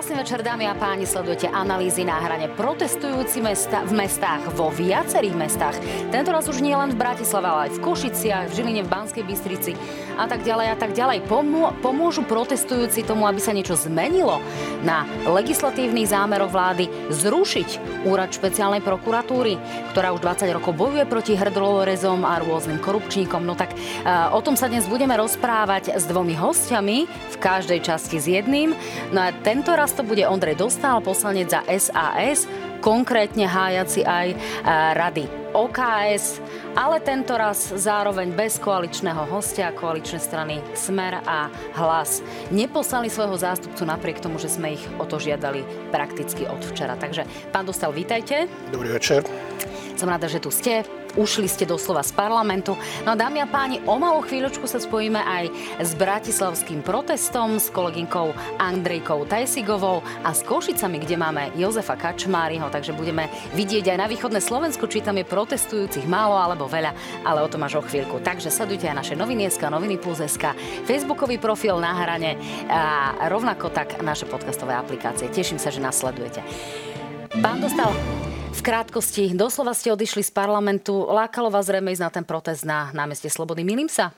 Krásny večer, dámy a páni, sledujete analýzy na hrane protestujúci mesta, v mestách, vo viacerých mestách. Tento raz už nie len v Bratislave, ale aj v Košiciach, v Žiline, v Banskej Bystrici a tak ďalej a tak ďalej. Pomô- pomôžu protestujúci tomu, aby sa niečo zmenilo na legislatívnych zámeroch vlády zrušiť úrad špeciálnej prokuratúry, ktorá už 20 rokov bojuje proti hrdolorezom a rôznym korupčníkom. No tak uh, o tom sa dnes budeme rozprávať s dvomi hostiami, v každej časti s jedným. No a tento tento raz to bude Ondrej Dostal, poslanec za SAS, konkrétne hájaci aj e, rady OKS, ale tento raz zároveň bez koaličného hostia, koaličné strany Smer a Hlas. Neposlali svojho zástupcu napriek tomu, že sme ich o to žiadali prakticky od včera. Takže, pán Dostal, vítajte. Dobrý večer. Som rada, že tu ste ušli ste doslova z parlamentu. No dámy a páni, o malú chvíľočku sa spojíme aj s bratislavským protestom, s kolegynkou Andrejkou Tajsigovou a s Košicami, kde máme Jozefa Kačmáriho, takže budeme vidieť aj na východné Slovensko, či tam je protestujúcich málo alebo veľa, ale o tom až o chvíľku. Takže sledujte aj naše noviny SK, noviny Plus.sk, facebookový profil na hrane a rovnako tak naše podcastové aplikácie. Teším sa, že nás sledujete. Pán Dostal, v krátkosti, doslova ste odišli z parlamentu. Lákalo vás zrejme ísť na ten protest na námestie Slobody. Milím sa?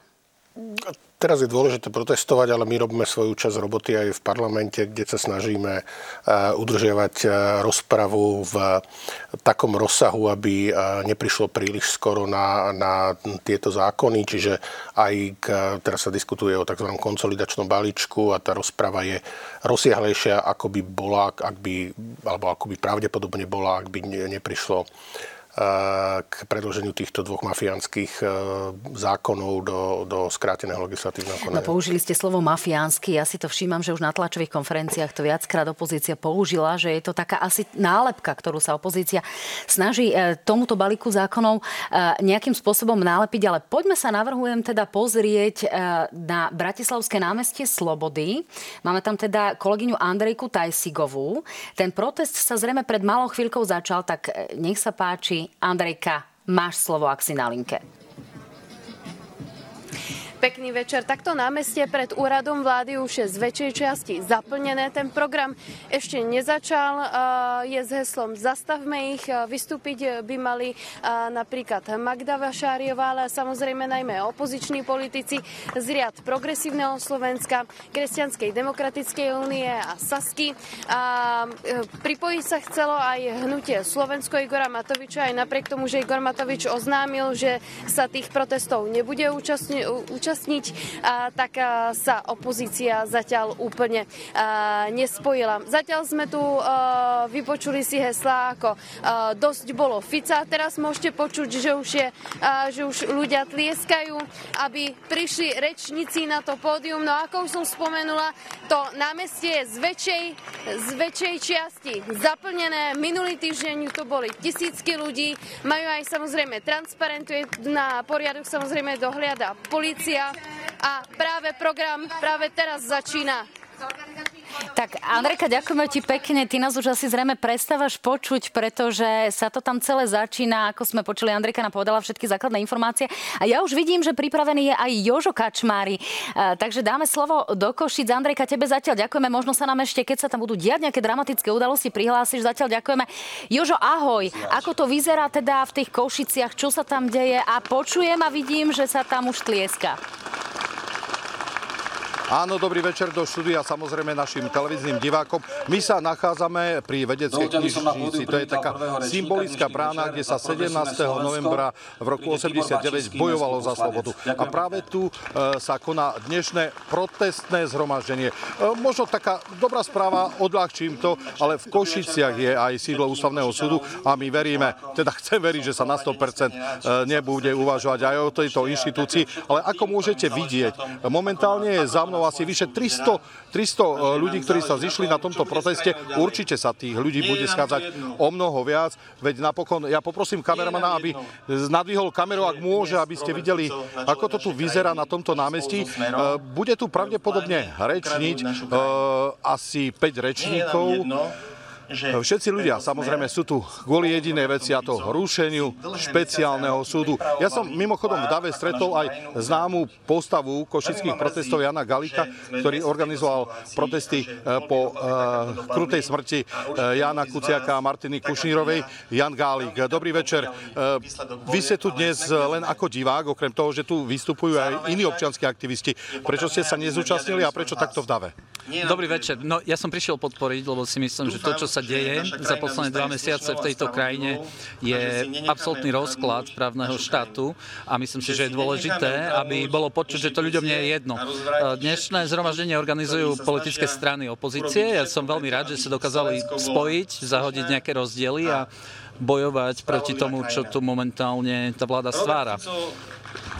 Teraz je dôležité protestovať, ale my robíme svoju časť roboty aj v parlamente, kde sa snažíme eh, udržiavať eh, rozpravu v takom rozsahu, aby eh, neprišlo príliš skoro na, na tieto zákony. Čiže aj k, teraz sa diskutuje o tzv. konsolidačnom balíčku a tá rozprava je rozsiahlejšia, ako by bola, ak by, alebo ako by pravdepodobne bola, ak by neprišlo k predloženiu týchto dvoch mafiánskych e, zákonov do, do skráteného legislatívneho konania. No, použili ste slovo mafiánsky. Ja si to všímam, že už na tlačových konferenciách to viackrát opozícia použila, že je to taká asi nálepka, ktorú sa opozícia snaží e, tomuto balíku zákonov e, nejakým spôsobom nálepiť. Ale poďme sa navrhujem teda pozrieť na Bratislavské námestie Slobody. Máme tam teda kolegyňu Andrejku Tajsigovú. Ten protest sa zrejme pred malou chvíľkou začal, tak nech sa páči, Andrejka, máš slovo, ak si na linke. Pekný večer. Takto námestie pred úradom vlády už je z väčšej časti zaplnené. Ten program ešte nezačal. Je s heslom Zastavme ich. Vystúpiť by mali napríklad Magda Vašáriová, ale samozrejme najmä opoziční politici z riad Progresívneho Slovenska, Kresťanskej demokratickej únie a Sasky. A pripojiť sa chcelo aj hnutie Slovensko Igora Matoviča, aj napriek tomu, že Igor Matovič oznámil, že sa tých protestov nebude účastniť zúčastniť, tak sa opozícia zatiaľ úplne nespojila. Zatiaľ sme tu vypočuli si heslá ako dosť bolo Fica, teraz môžete počuť, že už, je, že už ľudia tlieskajú, aby prišli rečníci na to pódium. No ako už som spomenula, to námestie je z väčšej, z väčšej čiasti zaplnené. Minulý týždeň tu boli tisícky ľudí, majú aj samozrejme transparenty, na poriadok samozrejme dohliada policia a práve program práve teraz začína. Tak Andrejka, ďakujeme ti pekne. Ty nás už asi zrejme prestávaš počuť, pretože sa to tam celé začína. Ako sme počuli, Andrejka nám povedala všetky základné informácie. A ja už vidím, že pripravený je aj Jožo Kačmári. Takže dáme slovo do Košic. Andrejka, tebe zatiaľ ďakujeme. Možno sa nám ešte, keď sa tam budú diať nejaké dramatické udalosti, prihlásiš. Zatiaľ ďakujeme. Jožo, ahoj. Ako to vyzerá teda v tých Košiciach? Čo sa tam deje? A počujem a vidím, že sa tam už tlieska. Áno, dobrý večer do štúdia samozrejme našim televíznym divákom. My sa nachádzame pri vedeckej knižnici. To je taká symbolická brána, kde sa 17. novembra v roku 89 bojovalo za slobodu. A práve tu e, sa koná dnešné protestné zhromaždenie. E, možno taká dobrá správa, odľahčím to, ale v Košiciach je aj sídlo ústavného súdu a my veríme, teda chcem veriť, že sa na 100% e, nebude uvažovať aj o tejto inštitúcii, ale ako môžete vidieť, momentálne je za mnou asi vyše 300, 300 e, ľudí, ktorí sa zišli na tomto proteste. Určite sa tých ľudí bude schádzať o mnoho viac. Veď napokon, ja poprosím kameramana, aby nadvihol kameru, ak môže, aby ste videli, ako to tu vyzerá na tomto námestí. E, bude tu pravdepodobne rečniť e, asi 5 rečníkov. Všetci ľudia samozrejme sú tu kvôli jedinej veci a to rušeniu špeciálneho súdu. Ja som mimochodom v Dave stretol aj známu postavu košických protestov Jana Galika, ktorý organizoval protesty e, po uh, krutej smrti uh, Jana Kuciaka a Martiny Kušnírovej. Jan Gálik, dobrý večer. Vy ste tu dnes len ako divák, okrem toho, že tu vystupujú aj iní občianskí aktivisti. Prečo ste sa nezúčastnili a prečo takto v Dave? Dobrý večer. No, ja som prišiel podporiť, lebo si myslím, že to, čo sa deje za posledné dva mesiace v tejto krajine, je absolútny rozklad právneho štátu a myslím si, že je dôležité, aby bolo počuť, že to ľuďom nie je jedno. Dnešné zhromaždenie organizujú politické strany opozície. Ja som veľmi rád, že sa dokázali spojiť, zahodiť nejaké rozdiely a bojovať proti tomu, čo tu momentálne tá vláda stvára.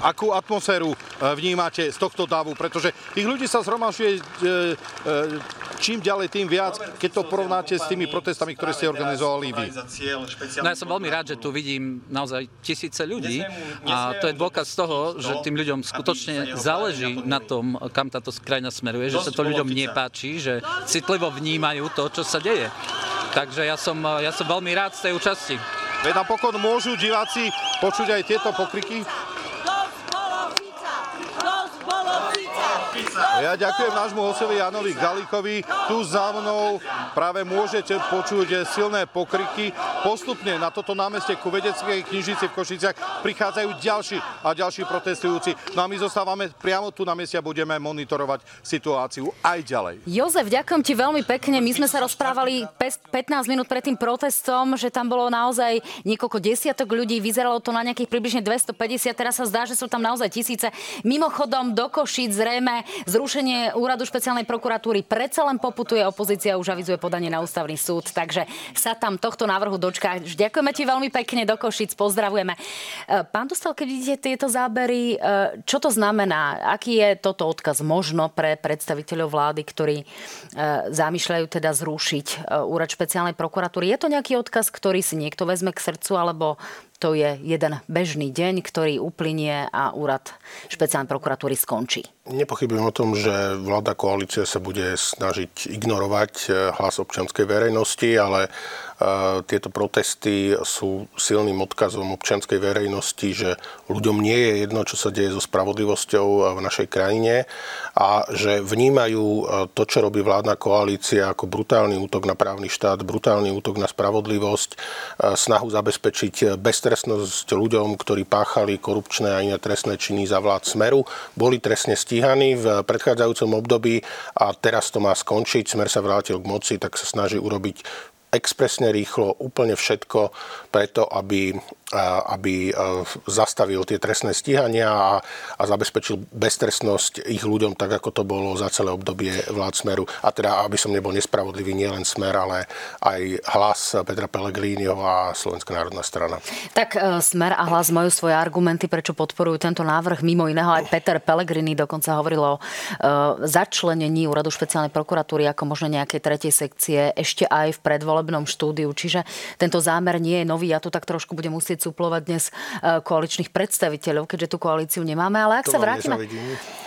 Akú atmosféru e, vnímate z tohto davu? Pretože tých ľudí sa zhromažuje e, e, čím ďalej, tým viac, keď to porovnáte s tými protestami, ktoré ste organizovali vy. No ja som veľmi rád, že tu vidím naozaj tisíce ľudí a to je dôkaz toho, že tým ľuďom skutočne záleží na tom, kam táto krajina smeruje, že sa to ľuďom nepáči, že citlivo vnímajú to, čo sa deje. Takže ja som, ja som veľmi rád z tej účasti. Veď napokon môžu diváci počuť aj tieto pokriky? Ja ďakujem nášmu hostovi Janovi Galíkovi. Tu za mnou práve môžete počuť silné pokriky. Postupne na toto námestie ku vedeckej knižnici v Košiciach prichádzajú ďalší a ďalší protestujúci. No a my zostávame priamo tu na mieste a budeme monitorovať situáciu aj ďalej. Jozef, ďakujem ti veľmi pekne. My sme sa rozprávali 15 minút pred tým protestom, že tam bolo naozaj niekoľko desiatok ľudí, vyzeralo to na nejakých približne 250, teraz sa zdá, že sú tam naozaj tisíce. Mimochodom do Košic zrejme Zrušenie úradu špeciálnej prokuratúry predsa len poputuje, opozícia už avizuje podanie na ústavný súd, takže sa tam tohto návrhu dočká. Ďakujeme ti veľmi pekne do Košic, pozdravujeme. E, pán Dostal, keď vidíte tieto zábery, e, čo to znamená? Aký je toto odkaz možno pre predstaviteľov vlády, ktorí e, zamýšľajú teda zrušiť úrad špeciálnej prokuratúry? Je to nejaký odkaz, ktorý si niekto vezme k srdcu, alebo to je jeden bežný deň, ktorý uplynie a úrad špeciálnej prokuratúry skončí. Nepochybujem o tom, že vláda koalícia sa bude snažiť ignorovať eh, hlas občianskej verejnosti, ale tieto protesty sú silným odkazom občianskej verejnosti, že ľuďom nie je jedno, čo sa deje so spravodlivosťou v našej krajine a že vnímajú to, čo robí vládna koalícia ako brutálny útok na právny štát, brutálny útok na spravodlivosť, snahu zabezpečiť beztrestnosť ľuďom, ktorí páchali korupčné a iné trestné činy za vlád Smeru, boli trestne stíhaní v predchádzajúcom období a teraz to má skončiť. Smer sa vrátil k moci, tak sa snaží urobiť expresne rýchlo úplne všetko preto, aby aby zastavil tie trestné stíhania a, a zabezpečil beztrestnosť ich ľuďom, tak ako to bolo za celé obdobie vlád Smeru. A teda, aby som nebol nespravodlivý, nielen Smer, ale aj hlas Petra Pellegriniho a Slovenská národná strana. Tak e, Smer a hlas majú svoje argumenty, prečo podporujú tento návrh. Mimo iného aj Peter Pellegrini dokonca hovoril o e, začlenení úradu špeciálnej prokuratúry ako možno nejakej tretej sekcie ešte aj v predvolebnom štúdiu. Čiže tento zámer nie je nový. Ja tu tak trošku budem musieť suplovať dnes e, koaličných predstaviteľov, keďže tú koalíciu nemáme. Ale ak to sa vrátime...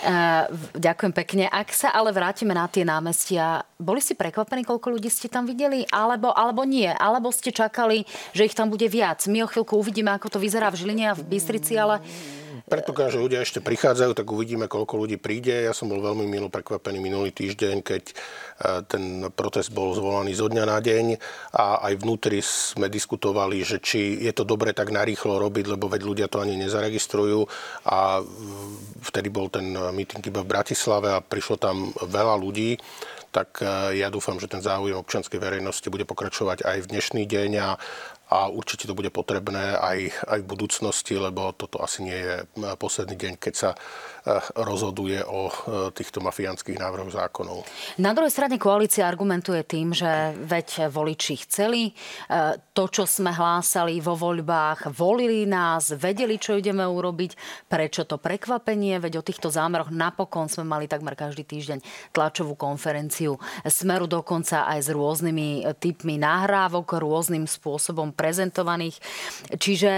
Uh, ďakujem pekne. Ak sa ale vrátime na tie námestia, boli ste prekvapení, koľko ľudí ste tam videli? Alebo, alebo nie? Alebo ste čakali, že ich tam bude viac? My o chvíľku uvidíme, ako to vyzerá v Žiline a v Bystrici, ale Predpokladám, že ľudia ešte prichádzajú, tak uvidíme, koľko ľudí príde. Ja som bol veľmi milo prekvapený minulý týždeň, keď e, ten protest bol zvolaný zo dňa na deň a aj vnútri sme diskutovali, že či je to dobre tak narýchlo robiť, lebo veď ľudia to ani nezaregistrujú a vtedy bol ten meeting iba v Bratislave a prišlo tam veľa ľudí tak e, ja dúfam, že ten záujem občianskej verejnosti bude pokračovať aj v dnešný deň a, a určite to bude potrebné aj, aj v budúcnosti, lebo toto asi nie je posledný deň, keď sa Eh, rozhoduje o eh, týchto mafiánskych návrhoch zákonov. Na druhej strane koalícia argumentuje tým, že veď voliči chceli eh, to, čo sme hlásali vo voľbách, volili nás, vedeli, čo ideme urobiť, prečo to prekvapenie, veď o týchto zámeroch napokon sme mali takmer každý týždeň tlačovú konferenciu. Smeru dokonca aj s rôznymi typmi nahrávok, rôznym spôsobom prezentovaných. Čiže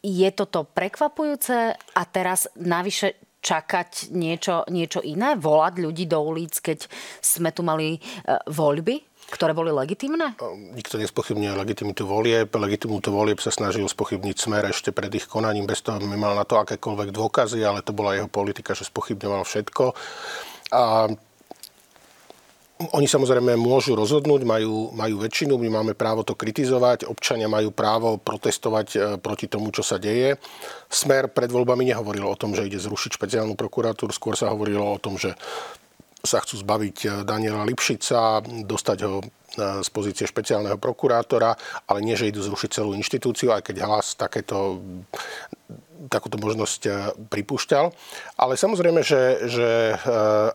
je toto prekvapujúce a teraz navyše čakať niečo, niečo iné? Volať ľudí do ulic, keď sme tu mali e, voľby? ktoré boli legitimné? Nikto nespochybňuje legitimitu volieb. Legitimitu volieb sa snažil spochybniť smer ešte pred ich konaním, bez toho by mal na to akékoľvek dôkazy, ale to bola jeho politika, že spochybňoval všetko. A oni samozrejme môžu rozhodnúť, majú, majú väčšinu, my máme právo to kritizovať, občania majú právo protestovať e, proti tomu, čo sa deje. Smer pred voľbami nehovoril o tom, že ide zrušiť špeciálnu prokuratúru, skôr sa hovorilo o tom, že sa chcú zbaviť e, Daniela Lipšica, dostať ho e, z pozície špeciálneho prokurátora, ale nie, že idú zrušiť celú inštitúciu, aj keď hlas takéto takúto možnosť e, pripúšťal. Ale samozrejme, že, že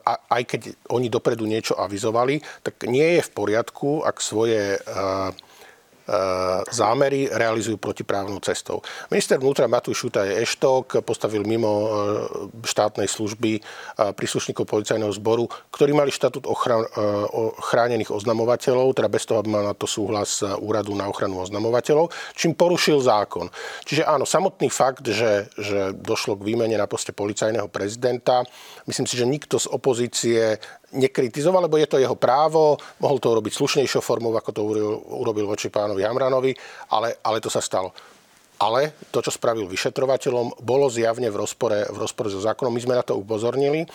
aj keď oni dopredu niečo avizovali, tak nie je v poriadku, ak svoje E, zámery realizujú protiprávnou cestou. Minister vnútra Matúš Šutaj Eštok postavil mimo e, štátnej služby e, príslušníkov policajného zboru, ktorí mali štatút ochran- chránených oznamovateľov, teda bez toho, aby mal na to súhlas úradu na ochranu oznamovateľov, čím porušil zákon. Čiže áno, samotný fakt, že, že došlo k výmene na poste policajného prezidenta, myslím si, že nikto z opozície nekritizoval, lebo je to jeho právo, mohol to urobiť slušnejšou formou, ako to urobil, voči pánovi Hamranovi, ale, ale to sa stalo. Ale to, čo spravil vyšetrovateľom, bolo zjavne v rozpore, v rozpore so zákonom. My sme na to upozornili.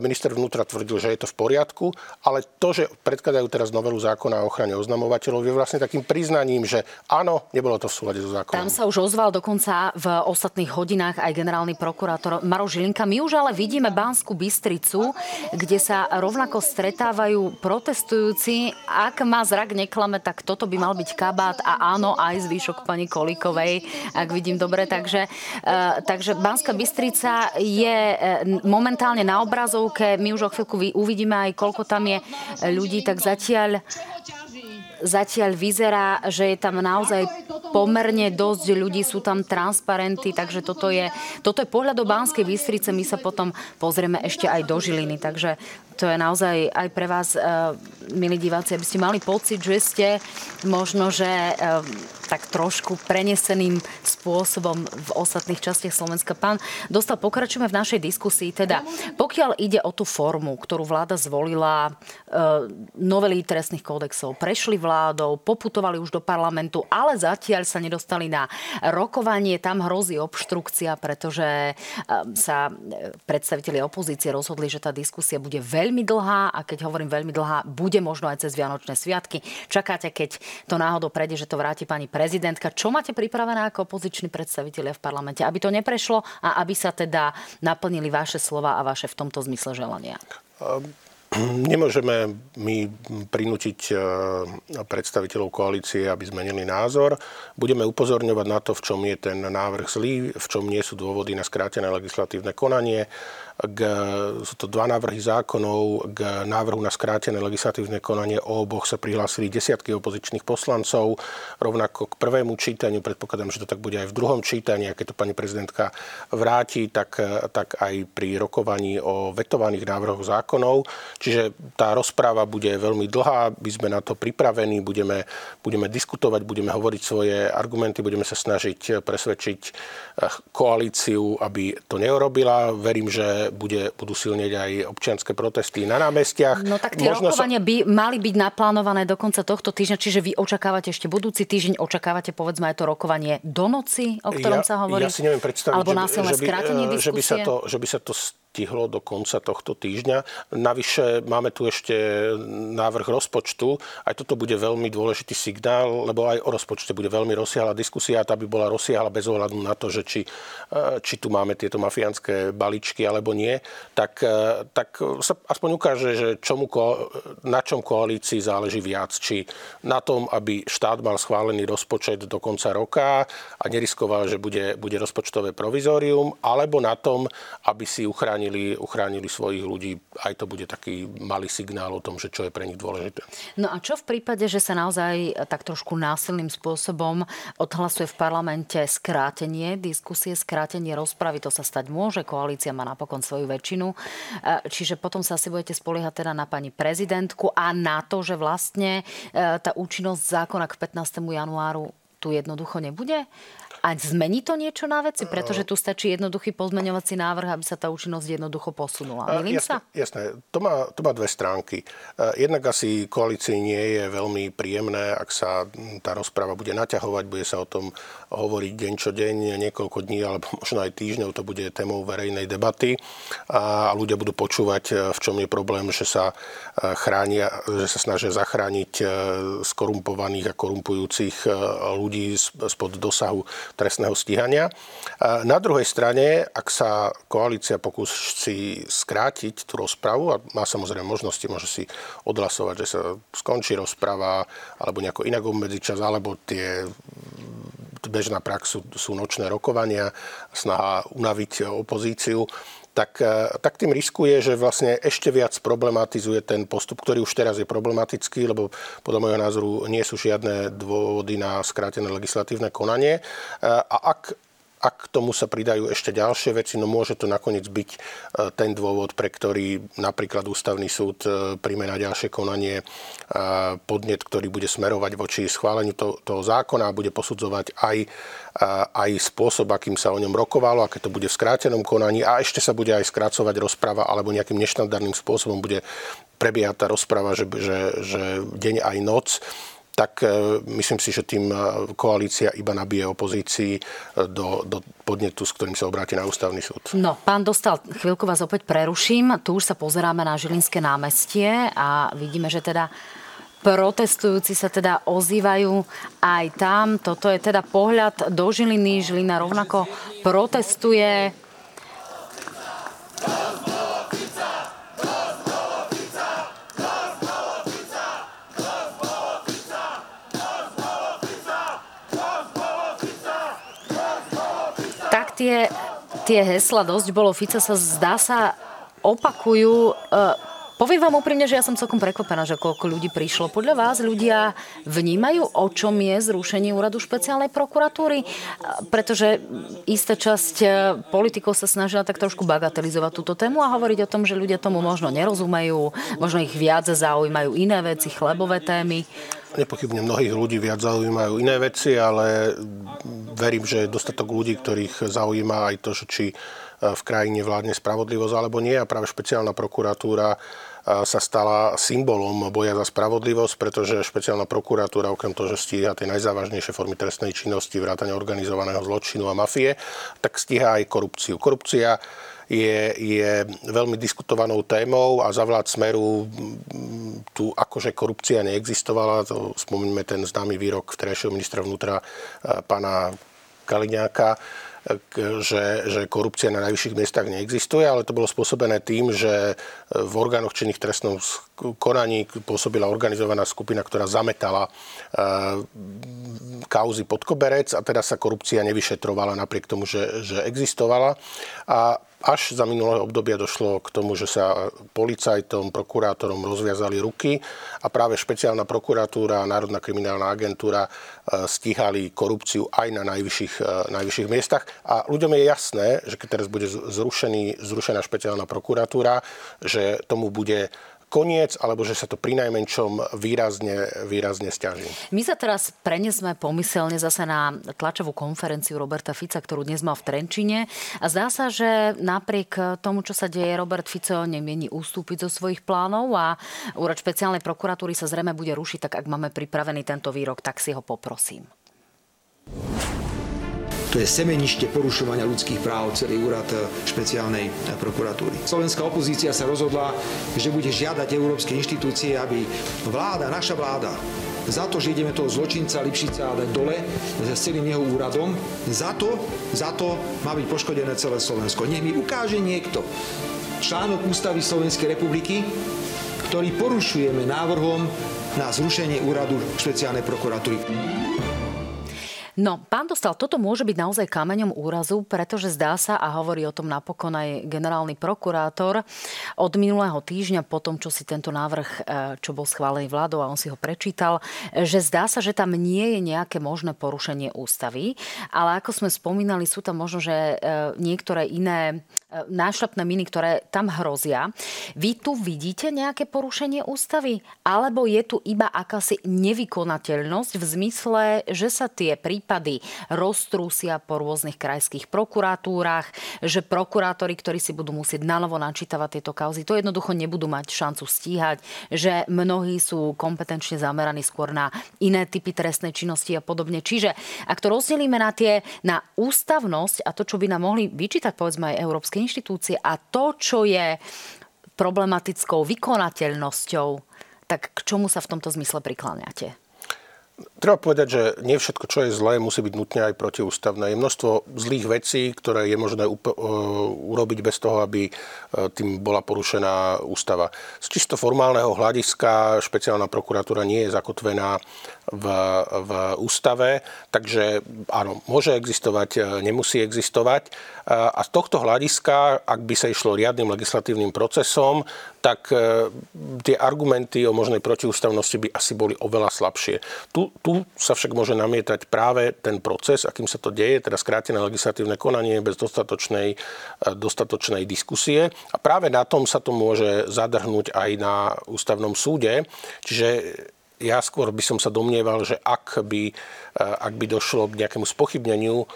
Minister vnútra tvrdil, že je to v poriadku, ale to, že predkladajú teraz novelu zákona o ochrane oznamovateľov, je vlastne takým priznaním, že áno, nebolo to v súlade so zákonom. Tam sa už ozval dokonca v ostatných hodinách aj generálny prokurátor Maro Žilinka. My už ale vidíme Banskú Bystricu, kde sa rovnako stretávajú protestujúci. Ak má zrak neklame, tak toto by mal byť kabát a áno, aj zvyšok pani Kolikovej ak vidím dobre. Takže, e, takže Banská Bystrica je e, momentálne na obrazovke. My už o chvíľku uvidíme aj, koľko tam je ľudí, tak zatiaľ zatiaľ vyzerá, že je tam naozaj pomerne dosť ľudí, sú tam transparenty, takže toto je, toto je pohľad do Banskej Bystrice, my sa potom pozrieme ešte aj do Žiliny, takže to je naozaj aj pre vás, uh, milí diváci, aby ste mali pocit, že ste možno, že uh, tak trošku preneseným spôsobom v ostatných častiach Slovenska. Pán Dostal, pokračujeme v našej diskusii. Teda, pokiaľ ide o tú formu, ktorú vláda zvolila, e, novely trestných kódexov prešli vládou, poputovali už do parlamentu, ale zatiaľ sa nedostali na rokovanie. Tam hrozí obštrukcia, pretože e, sa predstaviteľi opozície rozhodli, že tá diskusia bude veľmi dlhá a keď hovorím veľmi dlhá, bude možno aj cez Vianočné sviatky. Čakáte, keď to náhodou prejde, že to vráti pani prezidentka. Čo máte pripravené ako opoziční predstavitelia v parlamente, aby to neprešlo a aby sa teda naplnili vaše slova a vaše v tomto zmysle želania? Um Nemôžeme my prinútiť eh, predstaviteľov koalície, aby zmenili názor. Budeme upozorňovať na to, v čom je ten návrh zlý, v čom nie sú dôvody na skrátené legislatívne konanie k, sú to dva návrhy zákonov. K návrhu na skrátené legislatívne konanie o oboch sa prihlásili desiatky opozičných poslancov. Rovnako k prvému čítaniu, predpokladám, že to tak bude aj v druhom čítaní, a keď to pani prezidentka vráti, tak, tak aj pri rokovaní o vetovaných návrhoch zákonov. Čiže tá rozpráva bude veľmi dlhá, by sme na to pripravení, budeme, budeme diskutovať, budeme hovoriť svoje argumenty, budeme sa snažiť presvedčiť eh, koalíciu, aby to neurobila. Verím, že bude, budú silnieť aj občianské protesty na námestiach. No tak tie Možno rokovania sa... by mali byť naplánované do konca tohto týždňa, čiže vy očakávate ešte budúci týždeň, očakávate povedzme aj to rokovanie do noci, o ktorom ja, sa hovorí? Ja si neviem predstaviť, Alebo násilné skrátenie diskusie? Že by sa to, že by sa to stihlo do konca tohto týždňa. Navyše máme tu ešte návrh rozpočtu. Aj toto bude veľmi dôležitý signál, lebo aj o rozpočte bude veľmi rozsiahla diskusia. Tá by bola rozsiahla bez ohľadu na to, že či, e, či tu máme tieto mafiánske baličky alebo nie. Tak, e, tak sa aspoň ukáže, že čomu, na čom koalícii záleží viac. Či na tom, aby štát mal schválený rozpočet do konca roka a neriskoval, že bude, bude rozpočtové provizórium, alebo na tom, aby si uchránil uchránili, uchránili svojich ľudí. Aj to bude taký malý signál o tom, že čo je pre nich dôležité. No a čo v prípade, že sa naozaj tak trošku násilným spôsobom odhlasuje v parlamente skrátenie diskusie, skrátenie rozpravy, to sa stať môže, koalícia má napokon svoju väčšinu. E, čiže potom sa asi budete spoliehať teda na pani prezidentku a na to, že vlastne e, tá účinnosť zákona k 15. januáru tu jednoducho nebude? A zmení to niečo na veci? Pretože tu stačí jednoduchý pozmeňovací návrh, aby sa tá účinnosť jednoducho posunula. Milím jasné, sa? Jasné. To má, to má dve stránky. Jednak asi koalícii nie je veľmi príjemné, ak sa tá rozpráva bude naťahovať, bude sa o tom hovoriť deň čo deň, niekoľko dní alebo možno aj týždňov, to bude témou verejnej debaty a ľudia budú počúvať, v čom je problém, že sa chránia, že sa snažia zachrániť skorumpovaných a korumpujúcich ľudí spod dosahu trestného stíhania. Na druhej strane, ak sa koalícia pokusí skrátiť tú rozpravu a má samozrejme možnosti, môže si odhlasovať, že sa skončí rozprava alebo nejako inak obmedziť čas, alebo tie bežná prax sú, sú nočné rokovania, snaha unaviť opozíciu tak, tak tým riskuje, že vlastne ešte viac problematizuje ten postup, ktorý už teraz je problematický, lebo podľa môjho názoru nie sú žiadne dôvody na skrátené legislatívne konanie. A ak ak k tomu sa pridajú ešte ďalšie veci, no môže to nakoniec byť e, ten dôvod, pre ktorý napríklad ústavný súd e, príjme na ďalšie konanie e, podnet, ktorý bude smerovať voči schváleniu toho zákona a bude posudzovať aj, aj spôsob, akým sa o ňom rokovalo, aké to bude v skrátenom konaní a ešte sa bude aj skrácovať rozpráva alebo nejakým neštandardným spôsobom bude prebiehať tá rozpráva, že, že, že deň aj noc tak e, myslím si, že tým e, koalícia iba nabije opozícii e, do, do podnetu, s ktorým sa obráti na ústavný súd. No, pán Dostal, chvíľku vás opäť preruším. Tu už sa pozeráme na Žilinské námestie a vidíme, že teda protestujúci sa teda ozývajú aj tam. Toto je teda pohľad do Žiliny. Žilina rovnako protestuje. Tie, tie hesla dosť bolo Fica sa zdá sa opakujú. E, Poviem vám úprimne, že ja som celkom prekvapená, že koľko ľudí prišlo. Podľa vás ľudia vnímajú, o čom je zrušenie úradu špeciálnej prokuratúry? Pretože istá časť e, politikov sa snažila tak trošku bagatelizovať túto tému a hovoriť o tom, že ľudia tomu možno nerozumejú, možno ich viac zaujímajú iné veci, chlebové témy. Nepochybne mnohých ľudí viac zaujímajú iné veci, ale verím, že je dostatok ľudí, ktorých zaujíma aj to, či v krajine vládne spravodlivosť alebo nie. A práve špeciálna prokuratúra sa stala symbolom boja za spravodlivosť, pretože špeciálna prokuratúra, okrem toho, že stíha tie najzávažnejšie formy trestnej činnosti, vrátane organizovaného zločinu a mafie, tak stíha aj korupciu. Korupcia je, je veľmi diskutovanou témou a za vlád Smeru tu akože korupcia neexistovala. To spomíname ten známy výrok vterejšieho ministra vnútra pána Kaliňáka, že, že korupcia na najvyšších miestach neexistuje, ale to bolo spôsobené tým, že v orgánoch činných trestnom konaní pôsobila organizovaná skupina, ktorá zametala e, kauzy pod koberec a teda sa korupcia nevyšetrovala napriek tomu, že, že existovala. A až za minulého obdobia došlo k tomu, že sa policajtom, prokurátorom rozviazali ruky a práve špeciálna prokuratúra a Národná kriminálna agentúra e, stíhali korupciu aj na najvyšších, e, najvyšších miestach. A ľuďom je jasné, že keď teraz bude zrušený, zrušená špeciálna prokuratúra, že tomu bude koniec, alebo že sa to pri najmenšom výrazne, výrazne stiaží. My sa teraz prenesme pomyselne zase na tlačovú konferenciu Roberta Fica, ktorú dnes mal v Trenčine. A zdá sa, že napriek tomu, čo sa deje, Robert Fico nemieni ústúpiť zo svojich plánov a úrad špeciálnej prokuratúry sa zrejme bude rušiť, tak ak máme pripravený tento výrok, tak si ho poprosím. To je semenište porušovania ľudských práv celý úrad e, špeciálnej e, prokuratúry. Slovenská opozícia sa rozhodla, že bude žiadať európske inštitúcie, aby vláda, naša vláda, za to, že ideme toho zločinca Lipšica dať dole s celým jeho úradom, za to, za to má byť poškodené celé Slovensko. Nech mi ukáže niekto článok Ústavy Slovenskej republiky, ktorý porušujeme návrhom na zrušenie úradu špeciálnej prokuratúry. No, pán Dostal, toto môže byť naozaj kameňom úrazu, pretože zdá sa, a hovorí o tom napokon aj generálny prokurátor, od minulého týždňa, po tom, čo si tento návrh, e, čo bol schválený vládou a on si ho prečítal, že zdá sa, že tam nie je nejaké možné porušenie ústavy, ale ako sme spomínali, sú tam možno, že e, niektoré iné e, nášľapné miny, ktoré tam hrozia. Vy tu vidíte nejaké porušenie ústavy? Alebo je tu iba akási nevykonateľnosť v zmysle, že sa tie prípady prípady roztrúsia po rôznych krajských prokuratúrach, že prokurátori, ktorí si budú musieť nanovo načítavať tieto kauzy, to jednoducho nebudú mať šancu stíhať, že mnohí sú kompetenčne zameraní skôr na iné typy trestnej činnosti a podobne. Čiže ak to rozdelíme na tie, na ústavnosť a to, čo by nám mohli vyčítať povedzme aj európske inštitúcie a to, čo je problematickou vykonateľnosťou, tak k čomu sa v tomto zmysle prikláňate? Treba povedať, že nie všetko, čo je zlé, musí byť nutne aj protiústavné. Je množstvo zlých vecí, ktoré je možné up- e, urobiť bez toho, aby e, tým bola porušená ústava. Z čisto formálneho hľadiska špeciálna prokuratúra nie je zakotvená v, v ústave, takže áno, môže existovať, e, nemusí existovať. A z tohto hľadiska, ak by sa išlo riadnym legislatívnym procesom, tak tie argumenty o možnej protiústavnosti by asi boli oveľa slabšie. Tu, tu sa však môže namietať práve ten proces, akým sa to deje, teda skrátené legislatívne konanie bez dostatočnej, dostatočnej diskusie. A práve na tom sa to môže zadrhnúť aj na ústavnom súde. Čiže ja skôr by som sa domnieval, že ak by, ak by došlo k nejakému spochybneniu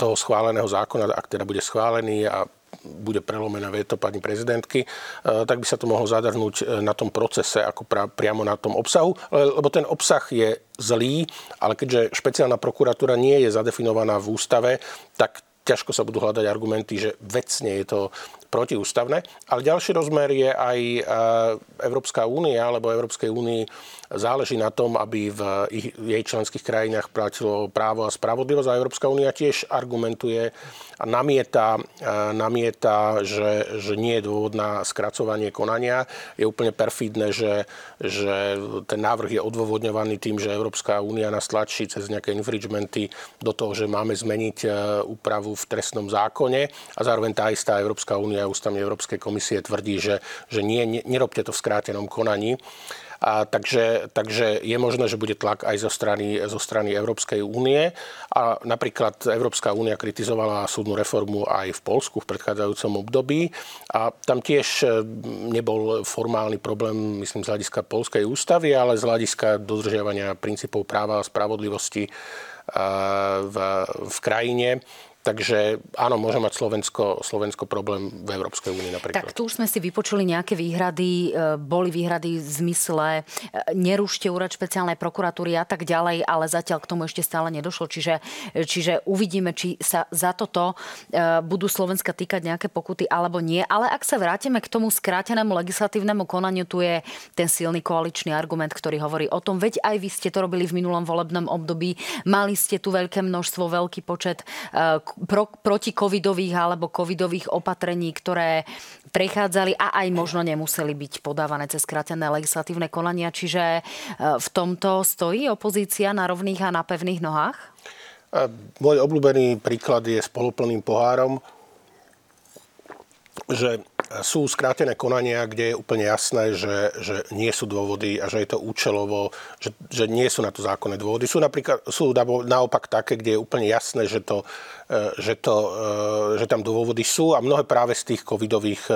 toho schváleného zákona, ak teda bude schválený a bude prelomená veto pani prezidentky, tak by sa to mohlo zadrhnúť na tom procese, ako pra, priamo na tom obsahu, lebo ten obsah je zlý, ale keďže špeciálna prokuratúra nie je zadefinovaná v ústave, tak ťažko sa budú hľadať argumenty, že vecne je to protiústavné. Ale ďalší rozmer je aj Európska únia, alebo Európskej únii záleží na tom, aby v jej členských krajinách platilo právo a spravodlivosť. A Európska únia tiež argumentuje a namieta, namieta že, že nie je dôvod na skracovanie konania. Je úplne perfidné, že, že ten návrh je odôvodňovaný tým, že Európska únia nás tlačí cez nejaké infringementy do toho, že máme zmeniť e, úpravu v trestnom zákone a zároveň tá istá Európska únia a ústavne Európskej komisie tvrdí, že, že nie, nerobte to v skrátenom konaní. A takže, takže je možné, že bude tlak aj zo strany, zo strany Európskej únie. A napríklad Európska únia kritizovala súdnu reformu aj v Polsku v predchádzajúcom období. A tam tiež e, nebol formálny problém, myslím, z hľadiska polskej ústavy, ale z hľadiska dodržiavania princípov práva a spravodlivosti e, v, v krajine. Takže áno, môže mať Slovensko, Slovensko problém v Európskej únii napríklad. Tak tu už sme si vypočuli nejaké výhrady, e, boli výhrady v zmysle e, nerušte úrad špeciálnej prokuratúry a tak ďalej, ale zatiaľ k tomu ešte stále nedošlo. Čiže, čiže uvidíme, či sa za toto e, budú Slovenska týkať nejaké pokuty alebo nie. Ale ak sa vrátime k tomu skrátenému legislatívnemu konaniu, tu je ten silný koaličný argument, ktorý hovorí o tom, veď aj vy ste to robili v minulom volebnom období, mali ste tu veľké množstvo, veľký počet pro, protikovidových alebo covidových opatrení, ktoré prechádzali a aj možno nemuseli byť podávané cez skrátené legislatívne konania. Čiže e, v tomto stojí opozícia na rovných a na pevných nohách? E, môj obľúbený príklad je s poloplným pohárom, že sú skrátené konania, kde je úplne jasné, že, že nie sú dôvody a že je to účelovo, že, že nie sú na to zákonné dôvody. Sú, napríklad, sú naopak také, kde je úplne jasné, že, to, e, že, to, e, že tam dôvody sú a mnohé práve z tých covidových e,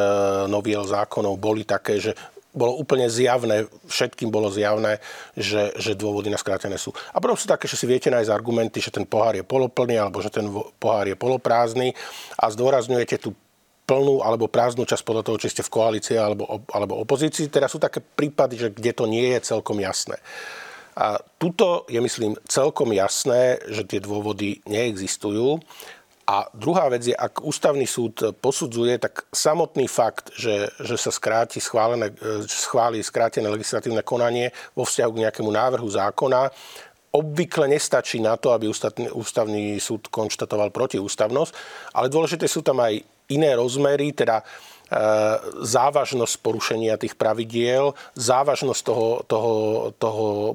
noviel zákonov boli také, že bolo úplne zjavné, všetkým bolo zjavné, že, že dôvody na skrátené sú. A potom sú také, že si viete nájsť argumenty, že ten pohár je poloplný alebo že ten pohár je poloprázdny a zdôrazňujete tú plnú alebo prázdnu časť podľa toho, či ste v koalícii alebo, alebo opozícii. Teda sú také prípady, že kde to nie je celkom jasné. A tuto je, myslím, celkom jasné, že tie dôvody neexistujú. A druhá vec je, ak ústavný súd posudzuje, tak samotný fakt, že, že sa skráti schválené, schváli skrátené legislatívne konanie vo vzťahu k nejakému návrhu zákona, obvykle nestačí na to, aby ústavný, ústavný súd konštatoval protiústavnosť, ale dôležité sú tam aj iné rozmery, teda e, závažnosť porušenia tých pravidiel, závažnosť toho, toho, toho e,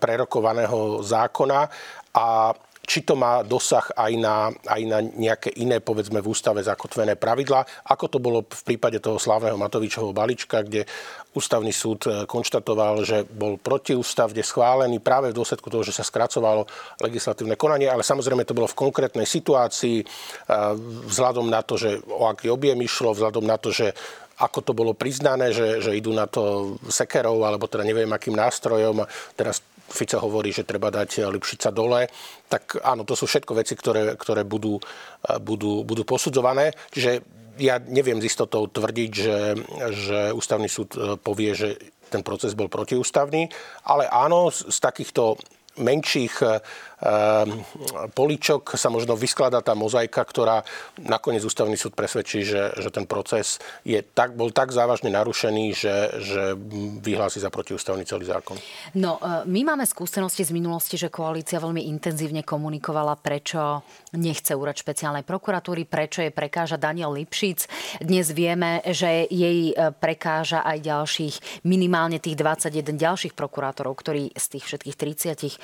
prerokovaného zákona a či to má dosah aj na, aj na nejaké iné, povedzme, v ústave zakotvené pravidlá, ako to bolo v prípade toho slávneho Matovičovho balíčka, kde ústavný súd e, konštatoval, že bol protiústavne schválený práve v dôsledku toho, že sa skracovalo legislatívne konanie, ale samozrejme to bolo v konkrétnej situácii, e, vzhľadom na to, že o aký objem išlo, vzhľadom na to, že ako to bolo priznané, že, že idú na to sekerov, alebo teda neviem akým nástrojom. Teraz Fico hovorí, že treba dať Lipšica dole, tak áno, to sú všetko veci, ktoré, ktoré budú, budú, budú posudzované. Čiže ja neviem s istotou tvrdiť, že, že ústavný súd povie, že ten proces bol protiústavný, ale áno, z, z takýchto menších poličok sa možno vyskladá tá mozaika, ktorá nakoniec ústavný súd presvedčí, že, že ten proces je tak, bol tak závažne narušený, že, že vyhlási za protiústavný celý zákon. No, e, my máme skúsenosti z minulosti, že koalícia veľmi intenzívne komunikovala, prečo nechce úrad špeciálnej prokuratúry, prečo je prekáža Daniel Lipšic. Dnes vieme, že jej e, prekáža aj ďalších, minimálne tých 21 ďalších prokurátorov, ktorí z tých všetkých 30 e,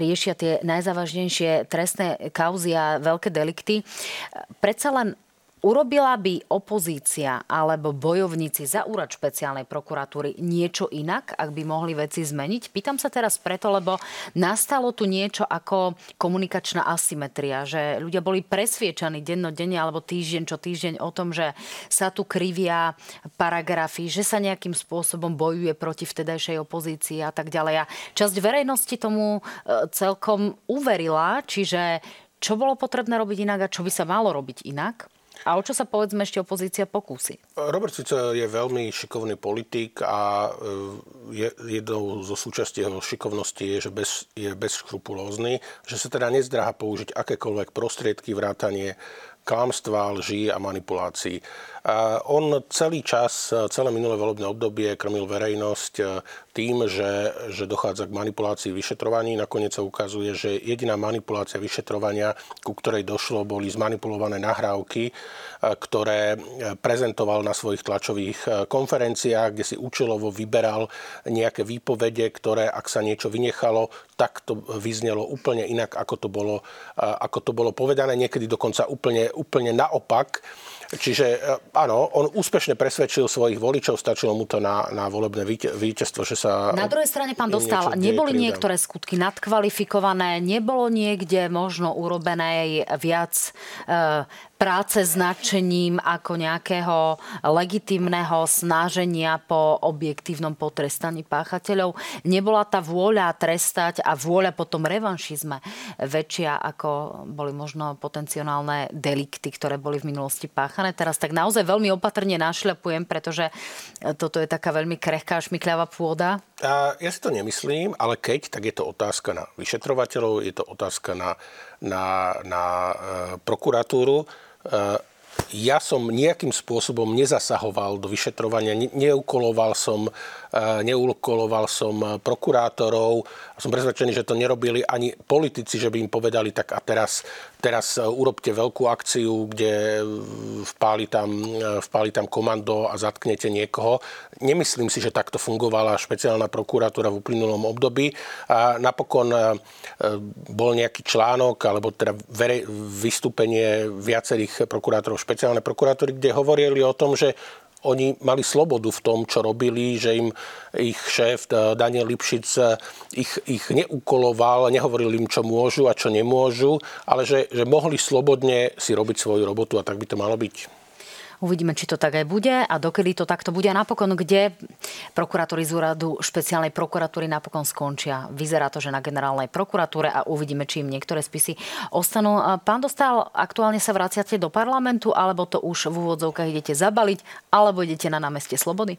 riešia tie najzávažnejšie trestné kauzy a veľké delikty. Predsa len Urobila by opozícia alebo bojovníci za úrad špeciálnej prokuratúry niečo inak, ak by mohli veci zmeniť? Pýtam sa teraz preto, lebo nastalo tu niečo ako komunikačná asymetria, že ľudia boli presviečaní dennodenne alebo týždeň čo týždeň o tom, že sa tu krivia paragrafy, že sa nejakým spôsobom bojuje proti vtedajšej opozícii a tak ďalej. A časť verejnosti tomu e, celkom uverila, čiže čo bolo potrebné robiť inak a čo by sa malo robiť inak? A o čo sa povedzme ešte opozícia pokúsi? Robert Fico je veľmi šikovný politik a e, je, jednou zo súčastí jeho šikovnosti je, že bez, je bezškrupulózny, že sa teda nezdráha použiť akékoľvek prostriedky, vrátanie klamstva, lží a manipulácií. On celý čas, celé minulé volebné obdobie krmil verejnosť e, tým, že, že dochádza k manipulácii vyšetrovaní. Nakoniec sa ukazuje, že jediná manipulácia vyšetrovania, ku ktorej došlo, boli zmanipulované nahrávky, e, ktoré e, prezentoval na svojich tlačových konferenciách, kde si účelovo vyberal nejaké výpovede, ktoré, ak sa niečo vynechalo, tak to vyznelo úplne inak, ako to bolo, ako to bolo povedané, niekedy dokonca úplne, úplne naopak. Čiže e, áno, on úspešne presvedčil svojich voličov, stačilo mu to na, na volebné víťazstvo, že sa... Na druhej strane, pán Dostal, neboli niektoré skutky nadkvalifikované, nebolo niekde možno urobené viac e, práce s nadšením ako nejakého legitimného snaženia po objektívnom potrestaní páchateľov. Nebola tá vôľa trestať a vôľa potom revanšizme väčšia ako boli možno potenciálne delikty, ktoré boli v minulosti páchané. Teraz tak naozaj veľmi opatrne našľapujem, pretože toto je taká veľmi krehká šmikľavá pôda. A ja si to nemyslím, ale keď, tak je to otázka na vyšetrovateľov, je to otázka na, na, na e, prokuratúru ja som nejakým spôsobom nezasahoval do vyšetrovania, neukoloval som, neukoloval som prokurátorov. Som presvedčený, že to nerobili ani politici, že by im povedali, tak a teraz teraz e, urobte veľkú akciu, kde vpáli tam, vpáli tam komando a zatknete niekoho. Nemyslím si, že takto fungovala špeciálna prokuratúra v uplynulom období. A napokon bol nejaký článok, alebo teda vystúpenie viacerých prokurátorov špeciálnej prokuratúry, kde hovorili o tom, že oni mali slobodu v tom, čo robili, že im ich šéf eh, Daniel Lipšic eh, ich, ich neukoloval, nehovoril im, čo môžu a čo nemôžu, ale že, že mohli slobodne si robiť svoju robotu a tak by to malo byť. Uvidíme, či to tak aj bude a dokedy to takto bude. A napokon, kde prokurátori z úradu špeciálnej prokuratúry napokon skončia. Vyzerá to, že na generálnej prokuratúre a uvidíme, či im niektoré spisy ostanú. Pán Dostal, aktuálne sa vraciate do parlamentu, alebo to už v úvodzovkách idete zabaliť, alebo idete na námestie Slobody?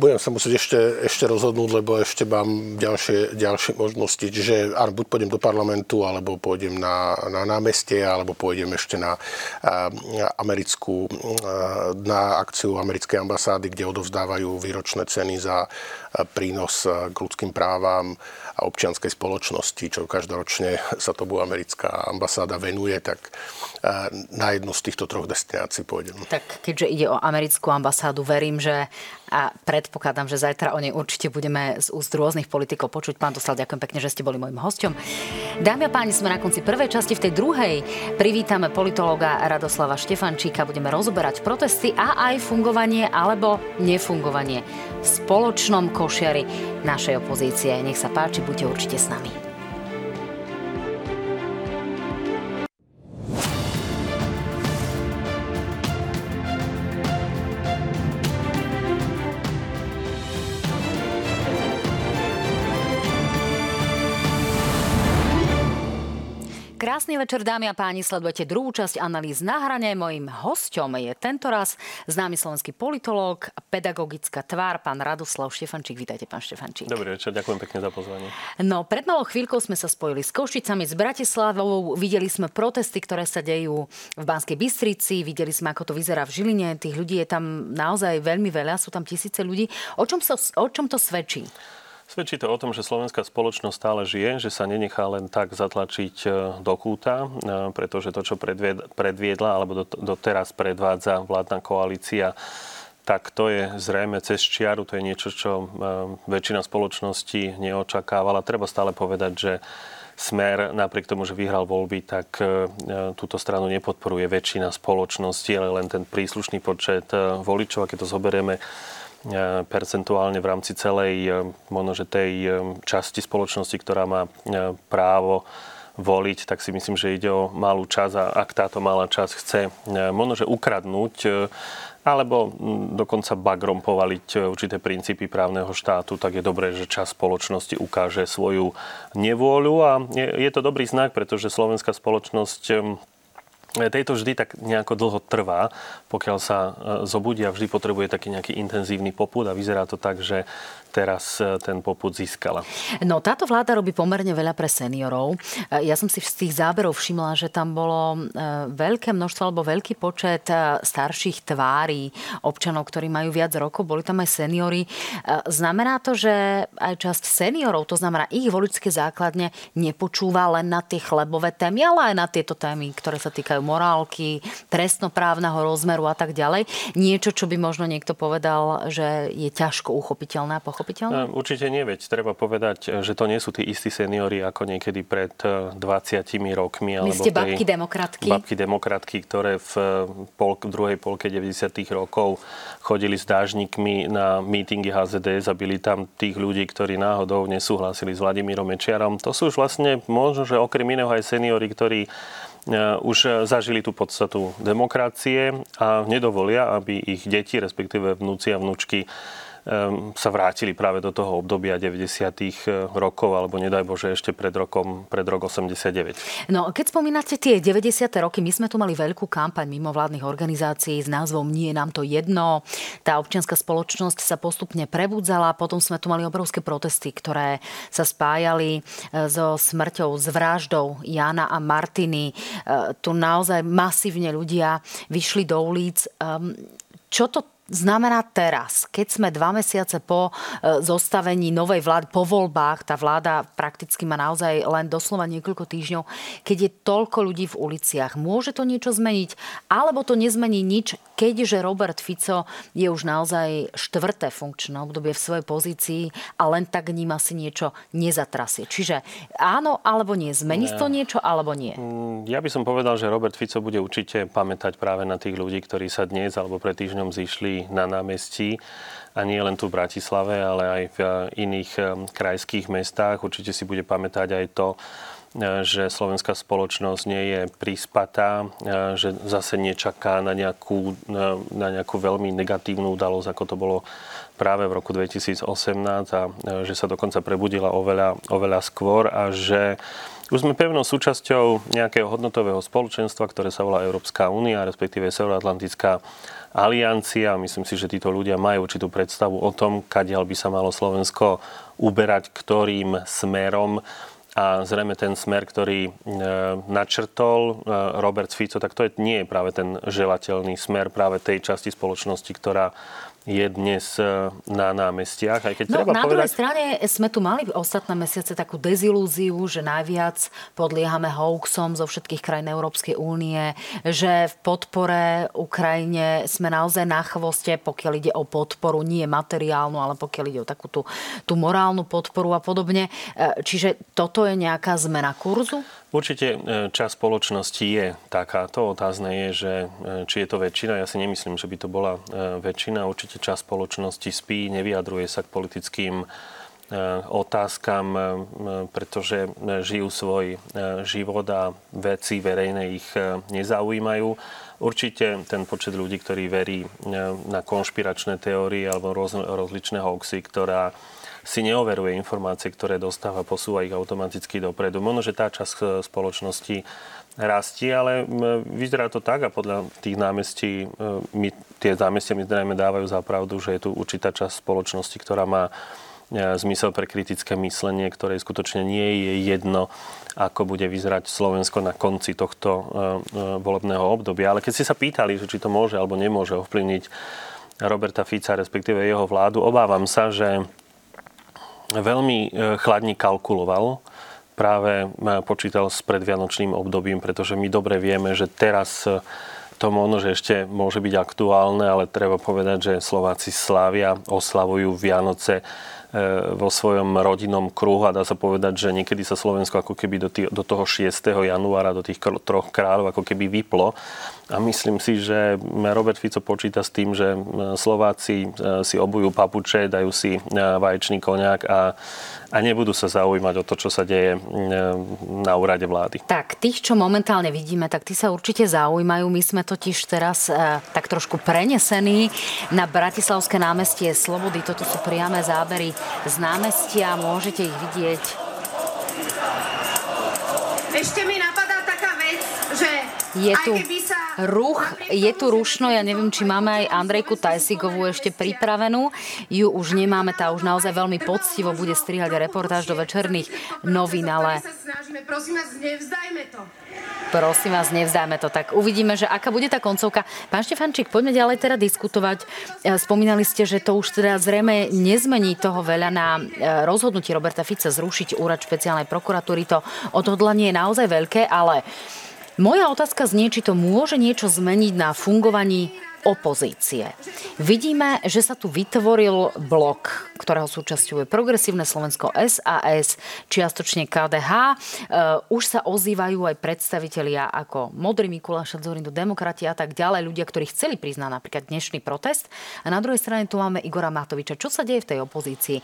Budem sa musieť ešte, ešte rozhodnúť, lebo ešte mám ďalšie, ďalšie možnosti. Čiže buď pôjdem do parlamentu, alebo pôjdem na, na námestie, alebo pôjdem ešte na, na americkú, na akciu americkej ambasády, kde odovzdávajú výročné ceny za prínos k ľudským právam a občianskej spoločnosti, čo každoročne sa tomu americká ambasáda venuje, tak na jednu z týchto troch destinácií pôjdem. Tak keďže ide o americkú ambasádu, verím, že a predpokladám, že zajtra o nej určite budeme z úst rôznych politikov počuť. Pán Dostal, ďakujem pekne, že ste boli môjim hosťom. Dámy a páni, sme na konci prvej časti. V tej druhej privítame politológa Radoslava Štefančíka. Budeme rozoberať protesty a aj fungovanie alebo nefungovanie v spoločnom košiari našej opozície. Nech sa páči, buďte určite s nami. Krásny večer, dámy a páni, sledujete druhú časť analýz na hrane. Mojím hosťom je tento raz známy slovenský politológ, pedagogická tvár, pán Radoslav Štefančík. Vítajte, pán Štefančík. Dobrý večer, ďakujem pekne za pozvanie. No, pred malou chvíľkou sme sa spojili s Košicami, s Bratislavou, videli sme protesty, ktoré sa dejú v Banskej Bystrici, videli sme, ako to vyzerá v Žiline. Tých ľudí je tam naozaj veľmi veľa, sú tam tisíce ľudí. O čom, sa, o čom to svedčí? Svedčí to o tom, že slovenská spoločnosť stále žije, že sa nenechá len tak zatlačiť e, do kúta, e, pretože to, čo predviedla alebo doteraz predvádza vládna koalícia, tak to je zrejme cez čiaru, to je niečo, čo e, väčšina spoločnosti neočakávala. Treba stále povedať, že Smer, napriek tomu, že vyhral voľby, tak túto stranu nepodporuje väčšina spoločnosti, ale len ten príslušný počet voličov. Keď to zoberieme percentuálne v rámci celej e, možno, tej e, časti spoločnosti, ktorá má právo voliť, tak si myslím, že ide o malú časť a ak táto malá časť chce možno, že ukradnúť alebo dokonca bagrom povaliť určité princípy právneho štátu, tak je dobré, že čas spoločnosti ukáže svoju nevôľu a je to dobrý znak, pretože slovenská spoločnosť tejto vždy tak nejako dlho trvá, pokiaľ sa e, zobudí a vždy potrebuje taký nejaký intenzívny poput a vyzerá to tak, že teraz e, ten poput získala. No táto vláda robí pomerne veľa pre seniorov. E, ja som si z tých záberov všimla, že tam bolo veľké množstvo alebo veľký počet starších tvári občanov, ktorí majú viac rokov. Boli tam aj seniory. Znamená to, že aj časť seniorov, to znamená ich voličské základne, nepočúva len na tie chlebové témy, ale aj na tieto témy, ktoré sa týkajú morálky, trestnoprávneho rozmeru a tak ďalej. Niečo, čo by možno niekto povedal, že je ťažko uchopiteľné a pochopiteľné? Určite nie, veď treba povedať, že to nie sú tí istí seniori ako niekedy pred 20 eh, rokmi. Alebo ste babky demokratky? Babky demokratky, ktoré v eh, pol, druhej polke 90 rokov chodili s dážnikmi na mítingy HZD, zabili tam tých ľudí, ktorí náhodou nesúhlasili s Vladimírom Mečiarom. To sú už vlastne možno, že okrem iného aj seniori, ktorí už zažili tú podstatu demokracie a nedovolia, aby ich deti, respektíve vnúci a vnúčky sa vrátili práve do toho obdobia 90. E, rokov, alebo nedaj Bože ešte pred rokom, pred rok 89. No, keď spomínate tie 90. roky, my sme tu mali veľkú kampaň mimovládnych organizácií s názvom Nie nám to jedno. Tá občianská spoločnosť sa postupne prebudzala, potom sme tu mali obrovské protesty, ktoré sa spájali e, so smrťou, s vraždou Jana a Martiny. E, tu naozaj masívne ľudia vyšli do ulic. Ehm, čo to znamená teraz, keď sme dva mesiace po e, zostavení novej vlády, po voľbách, tá vláda prakticky má naozaj len doslova niekoľko týždňov, keď je toľko ľudí v uliciach, môže to niečo zmeniť, alebo to nezmení nič, keďže Robert Fico je už naozaj štvrté funkčné obdobie v svojej pozícii a len tak ním asi niečo nezatrasie. Čiže áno alebo nie, zmení to niečo alebo nie? Mm, ja by som povedal, že Robert Fico bude určite pamätať práve na tých ľudí, ktorí sa dnes alebo pred týždňom zišli na námestí a nie len tu v Bratislave, ale aj v eh, iných eh, krajských mestách. Určite si bude pamätať aj to, že slovenská spoločnosť nie je prispatá, že zase nečaká na nejakú, na nejakú veľmi negatívnu udalosť, ako to bolo práve v roku 2018 a že sa dokonca prebudila oveľa, oveľa skôr a že už sme pevnou súčasťou nejakého hodnotového spoločenstva, ktoré sa volá Európska únia, respektíve Severoatlantická aliancia. Myslím si, že títo ľudia majú určitú predstavu o tom, kadiaľ by sa malo Slovensko uberať, ktorým smerom a zrejme ten smer, ktorý e, načrtol e, Robert Fico, tak to je, nie je práve ten želateľný smer práve tej časti spoločnosti, ktorá je dnes e, na námestiach. Aj keď no, treba na povedať... druhej strane sme tu mali ostatné mesiace takú dezilúziu, že najviac podliehame hoaxom zo všetkých krajín Európskej únie, že v podpore Ukrajine sme naozaj na chvoste, pokiaľ ide o podporu, nie materiálnu, ale pokiaľ ide o takú tú, tú morálnu podporu a podobne. E, čiže toto je nejaká zmena kurzu? Určite e, čas spoločnosti je takáto. Otázne je, že e, či je to väčšina. Ja si nemyslím, že by to bola e, väčšina. Určite čas spoločnosti spí, nevyjadruje sa k politickým otázkam, pretože žijú svoj život a veci verejné ich nezaujímajú. Určite ten počet ľudí, ktorí verí na konšpiračné teórie alebo rozličné hoaxy, ktorá si neoveruje informácie, ktoré dostáva, posúva ich automaticky dopredu. Možno, že tá časť spoločnosti rastie, ale vyzerá to tak a podľa tých námestí, my, tie námestia mi zrejme dávajú za pravdu, že je tu určitá časť spoločnosti, ktorá má zmysel pre kritické myslenie, ktoré skutočne nie je jedno, ako bude vyzerať Slovensko na konci tohto volebného obdobia. Ale keď ste sa pýtali, že či to môže alebo nemôže ovplyvniť Roberta Fica, respektíve jeho vládu, obávam sa, že veľmi e, chladne kalkuloval práve počítal s predvianočným obdobím, pretože my dobre vieme, že teraz e, to možno, že ešte môže byť aktuálne, ale treba povedať, že Slováci slávia, oslavujú Vianoce e, vo svojom rodinnom kruhu a dá sa povedať, že niekedy sa Slovensko ako keby do, tý, do toho 6. januára, do tých troch kráľov ako keby vyplo a myslím si, že Robert Fico počíta s tým, že Slováci e, si obujú papuče, dajú si e, vaječný koniak a, a nebudú sa zaujímať o to, čo sa deje na úrade vlády. Tak, tých, čo momentálne vidíme, tak tí sa určite zaujímajú. My sme totiž teraz e, tak trošku prenesení na Bratislavské námestie Slobody. Toto sú priame zábery z námestia. Môžete ich vidieť. Ešte mi napadá taká vec, že je tu ruch, je tu rušno, ja neviem, či máme aj Andrejku Tajsigovú ešte pripravenú. Ju už nemáme, tá už naozaj veľmi poctivo bude strihať reportáž do večerných novín, ale... Prosím vás, nevzdajme to. Prosím vás, nevzdajme to. Tak uvidíme, že aká bude tá koncovka. Pán Štefančík, poďme ďalej teda diskutovať. E, spomínali ste, že to už teda zrejme nezmení toho veľa na e, rozhodnutí Roberta Fica zrušiť úrad špeciálnej prokuratúry. To odhodlanie je naozaj veľké, ale moja otázka znie, či to môže niečo zmeniť na fungovaní opozície. Vidíme, že sa tu vytvoril blok, ktorého súčasťou je Progresívne Slovensko SAS, čiastočne KDH. E, už sa ozývajú aj predstavitelia ako Modrý Mikuláš, Zorindu demokrati a tak ďalej, ľudia, ktorí chceli priznať napríklad dnešný protest. A na druhej strane tu máme Igora Matoviča. Čo sa deje v tej opozícii? E,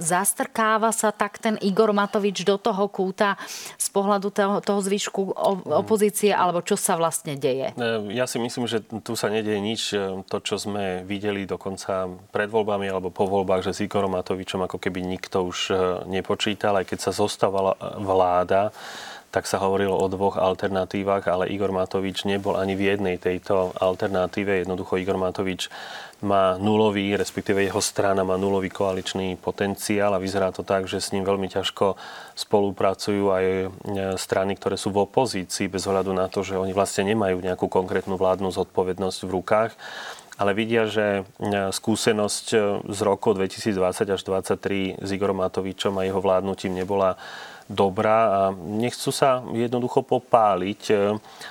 zastrkáva sa tak ten Igor Matovič do toho kúta z pohľadu toho, toho zvyšku opozície, alebo čo sa vlastne deje? E, ja si myslím, že tu sa nedieje nič to, čo sme videli dokonca pred voľbami alebo po voľbách, že s Igorom Matovičom ako keby nikto už e, nepočítal, aj keď sa zostavala vláda, tak sa hovorilo o dvoch alternatívach, ale Igor Matovič nebol ani v jednej tejto alternatíve. Jednoducho Igor Matovič má nulový, respektíve jeho strana má nulový koaličný potenciál a vyzerá to tak, že s ním veľmi ťažko spolupracujú aj e, strany, ktoré sú v opozícii, bez ohľadu na to, že oni vlastne nemajú nejakú konkrétnu vládnu zodpovednosť v rukách ale vidia, že e, skúsenosť e, z roku 2020 až 2023 s Igorom Matovičom a jeho vládnutím nebola dobrá a nechcú sa jednoducho popáliť. E,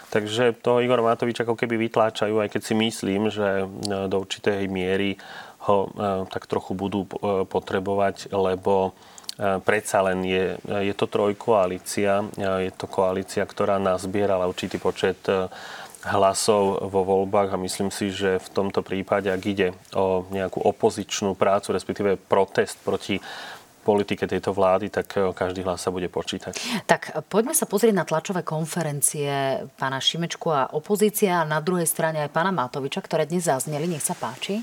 takže toho Igora Matoviča ako keby vytláčajú, aj keď si myslím, že do určitej miery ho tak trochu budú potrebovať, lebo predsa len je, je to trojkoalícia, je to koalícia, ktorá nazbierala určitý počet hlasov vo voľbách a myslím si, že v tomto prípade, ak ide o nejakú opozičnú prácu, respektíve protest proti politike tejto vlády, tak eh, každý hlas sa bude počítať. Tak poďme sa pozrieť na tlačové konferencie pána Šimečku a opozícia a na druhej strane aj pána Matoviča, ktoré dnes zazneli. Nech sa páči.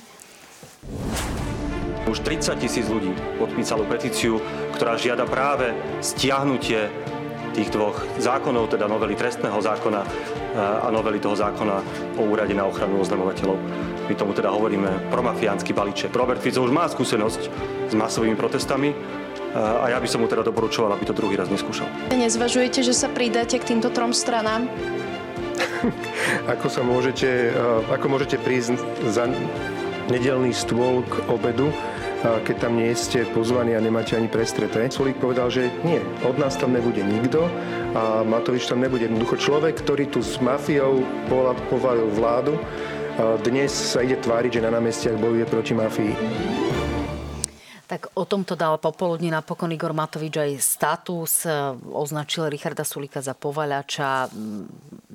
Už 30 tisíc ľudí podpísalo petíciu, ktorá žiada práve stiahnutie tých dvoch zákonov, teda novely trestného zákona a novely toho zákona o úrade na ochranu oznamovateľov. My tomu teda hovoríme promafiánsky balíček. Robert Fico už má skúsenosť s masovými protestami a ja by som mu teda doporučoval, aby to druhý raz neskúšal. Nezvažujete, že sa pridáte k týmto trom stranám? ako sa môžete, ako môžete prísť za nedelný stôl k obedu keď tam nie ste pozvaní a nemáte ani prestreté. Solík povedal, že nie, od nás tam nebude nikto a Matovič tam nebude. Jednoducho človek, ktorý tu s mafiou povalil vládu, dnes sa ide tváriť, že na námestiach bojuje proti mafii. Tak o tomto dal popoludní napokon Igor Matovič aj status, e, označil Richarda Sulika za povaľača,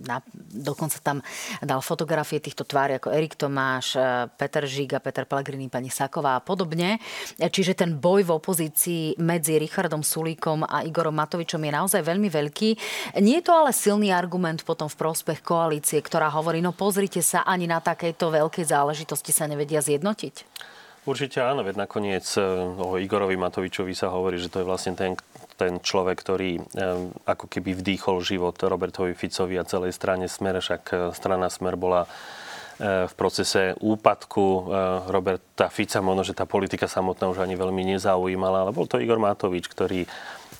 na, dokonca tam dal fotografie týchto tvári ako Erik Tomáš, e, Peter Žiga, Peter Pellegrini, pani Saková a podobne. E, čiže ten boj v opozícii medzi Richardom Sulíkom a Igorom Matovičom je naozaj veľmi veľký. Nie je to ale silný argument potom v prospech koalície, ktorá hovorí, no pozrite sa, ani na takejto veľkej záležitosti sa nevedia zjednotiť? Určite áno, veď nakoniec e, o Igorovi Matovičovi sa hovorí, že to je vlastne ten, ten človek, ktorý e, ako keby vdýchol život Robertovi Ficovi a celej strane Smer, však e, strana Smer bola v procese úpadku Roberta Fica. Možno, že tá politika samotná už ani veľmi nezaujímala, ale bol to Igor Matovič, ktorý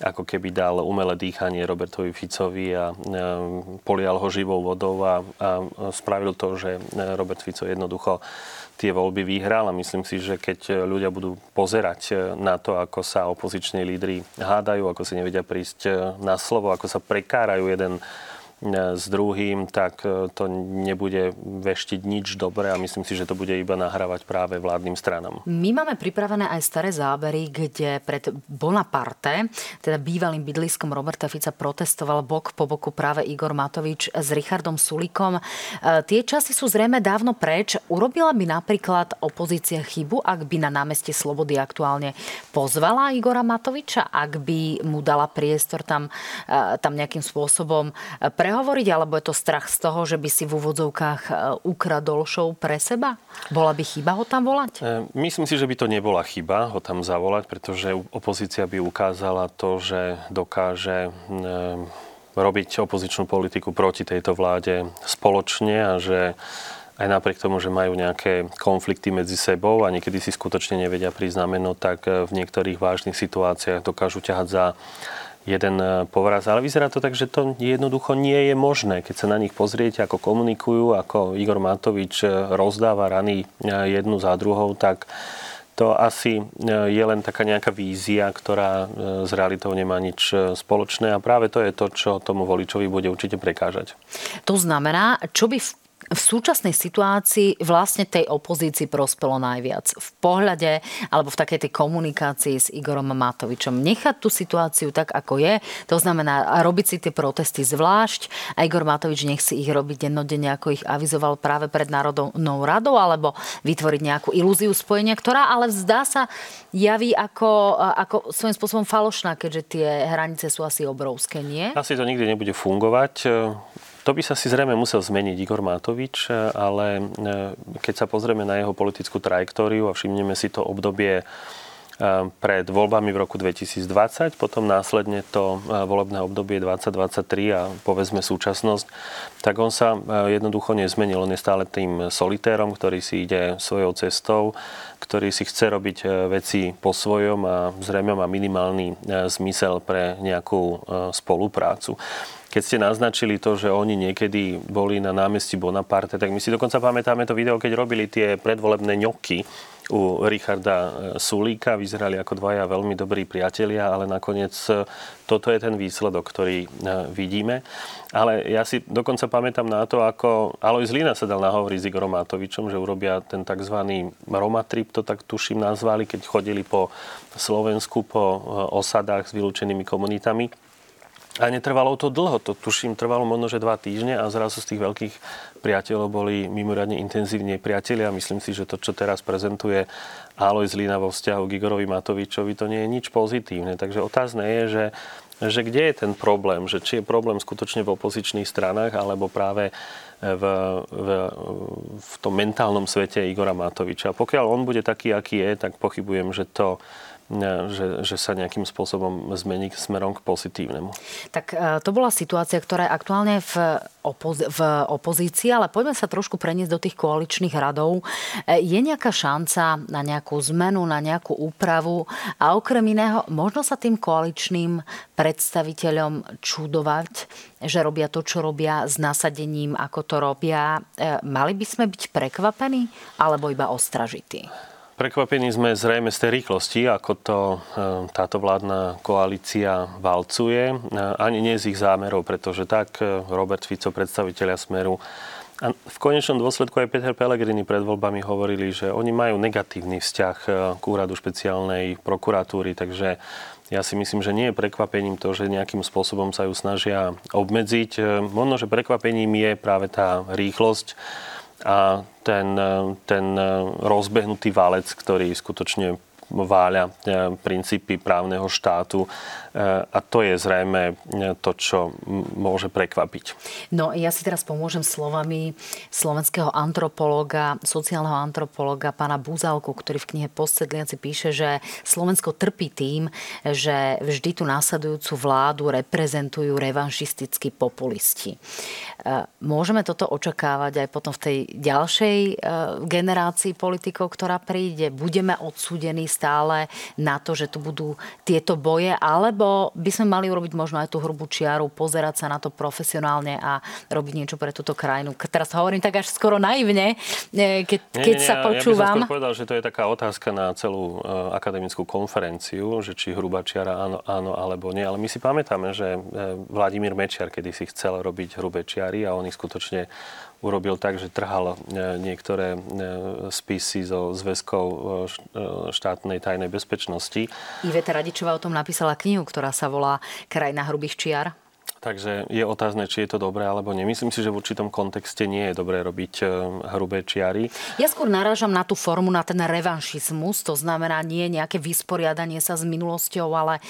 ako keby dal umelé dýchanie Robertovi Ficovi a polial ho živou vodou a, a spravil to, že Robert Fico jednoducho tie voľby vyhral a myslím si, že keď ľudia budú pozerať na to, ako sa opoziční lídry hádajú, ako si nevedia prísť na slovo, ako sa prekárajú jeden s druhým, tak e, to nebude veštiť nič dobré a myslím si, že to bude iba nahrávať práve vládnym stranám. My máme pripravené aj staré zábery, kde pred Bonaparte, teda bývalým bydliskom Roberta Fica, protestoval bok po boku práve Igor Matovič s Richardom Sulikom. E, tie časy sú zrejme dávno preč. Urobila by napríklad opozícia chybu, ak by na námestie Slobody aktuálne pozvala Igora Matoviča, ak by mu dala priestor tam, e, tam nejakým spôsobom pre prehovoriť, alebo je to strach z toho, že by si v úvodzovkách e, ukradol show pre seba? Bola by chyba ho tam volať? E, myslím si, že by to nebola chyba ho tam zavolať, pretože opozícia by ukázala to, že dokáže e, robiť opozičnú politiku proti tejto vláde spoločne a že aj napriek tomu, že majú nejaké konflikty medzi sebou a niekedy si skutočne nevedia prísť na meno, tak v niektorých vážnych situáciách dokážu ťahať za jeden e, povraz. Ale vyzerá to tak, že to jednoducho nie je možné. Keď sa na nich pozriete, ako komunikujú, ako Igor Matovič e, rozdáva rany e, jednu za druhou, tak to asi je len taká nejaká vízia, ktorá s realitou nemá nič spoločné a práve to je to, čo tomu voličovi bude určite prekážať. To znamená, čo by v v súčasnej situácii vlastne tej opozícii prospelo najviac. V pohľade alebo v takej tej komunikácii s Igorom Matovičom. Nechať tú situáciu tak, ako je, to znamená robiť si tie protesty zvlášť a Igor Matovič nech si ich robiť dennodenne, ako ich avizoval práve pred Národnou radou, alebo vytvoriť nejakú ilúziu spojenia, ktorá ale zdá sa javí ako, ako svojím spôsobom falošná, keďže tie hranice sú asi obrovské, nie? Asi to nikdy nebude fungovať to by sa si zrejme musel zmeniť Igor Matovič, ale e, keď sa pozrieme na jeho politickú trajektóriu a všimneme si to obdobie e, pred voľbami v roku 2020, potom následne to e, volebné obdobie 2023 a povedzme súčasnosť, tak on sa jednoducho nezmenil. On je stále tým solitérom, ktorý si ide svojou cestou, ktorý si chce robiť veci po svojom a zrejme má minimálny zmysel pre nejakú spoluprácu keď ste naznačili to, že oni niekedy boli na námestí Bonaparte, tak my si dokonca pamätáme to video, keď robili tie predvolebné ňoky u Richarda e, Sulíka. Vyzerali ako dvaja veľmi dobrí priatelia, ale nakoniec e, toto je ten výsledok, ktorý e, vidíme. Ale ja si dokonca pamätám na to, ako Alois Lina sa dal nahovoriť s Igorom Matovičom, že urobia ten tzv. Romatrip, to tak tuším nazvali, keď chodili po Slovensku, po osadách s vylúčenými komunitami a netrvalo to dlho, to tuším trvalo možno, že dva týždne a zrazu z tých veľkých priateľov boli mimoriadne intenzívne priatelia. Myslím si, že to, čo teraz prezentuje Alois Lina vo vzťahu k Igorovi Matovičovi, to nie je nič pozitívne. Takže otázne je, že že kde je ten problém, že či je problém skutočne v opozičných stranách, alebo práve v, v, v tom mentálnom svete Igora Matoviča. Pokiaľ on bude taký, aký je, tak pochybujem, že to že, že sa nejakým spôsobom zmení smerom k pozitívnemu. Tak e, to bola situácia, ktorá je aktuálne v, opoz- v opozícii, ale poďme sa trošku preniesť do tých koaličných radov. E, je nejaká šanca na nejakú zmenu, na nejakú úpravu a okrem iného, možno sa tým koaličným predstaviteľom čudovať, že robia to, čo robia s nasadením, ako to robia. E, mali by sme byť prekvapení alebo iba ostražití? Prekvapení sme zrejme z tej rýchlosti, ako to e, táto vládna koalícia valcuje. E, ani nie z ich zámerov, pretože tak e, Robert Fico, predstaviteľia Smeru, A v konečnom dôsledku aj Peter Pellegrini pred voľbami hovorili, že oni majú negatívny vzťah k úradu špeciálnej prokuratúry, takže ja si myslím, že nie je prekvapením to, že nejakým spôsobom sa ju snažia obmedziť. Možno, že prekvapením je práve tá rýchlosť ten, ten rozbehnutý válec, ktorý skutočne váľa e, princípy právneho štátu e, a to je zrejme e, to, čo môže prekvapiť. No ja si teraz pomôžem slovami slovenského antropologa, sociálneho antropologa pána Búzalku, ktorý v knihe Postsedliaci píše, že Slovensko trpí tým, že vždy tú následujúcu vládu reprezentujú revanšistickí populisti. Môžeme toto očakávať aj potom v tej ďalšej generácii politikov, ktorá príde? Budeme odsúdení stále na to, že tu budú tieto boje, alebo by sme mali urobiť možno aj tú hrubú čiaru, pozerať sa na to profesionálne a robiť niečo pre túto krajinu. Teraz hovorím tak až skoro naivne, e, keď, nie, keď nie, sa počúvam. Ja by som povedal, že to je taká otázka na celú uh, akademickú konferenciu, že či hrubá čiara áno, áno alebo nie. Ale my si pamätáme, že e, Vladimír Mečiar kedy si chcel robiť hrubé čiary a oni skutočne urobil tak, že trhal e, niektoré e, spisy zo zväzkov e, štátnej tajnej bezpečnosti. Iveta Radičová o tom napísala knihu, ktorá sa volá Krajina hrubých čiar. Takže je otázne, či je to dobré alebo nie. Myslím si, že v určitom kontexte nie je dobré robiť e, hrubé čiary. Ja skôr narážam na tú formu, na ten revanšizmus, to znamená nie nejaké vysporiadanie sa s minulosťou, ale e,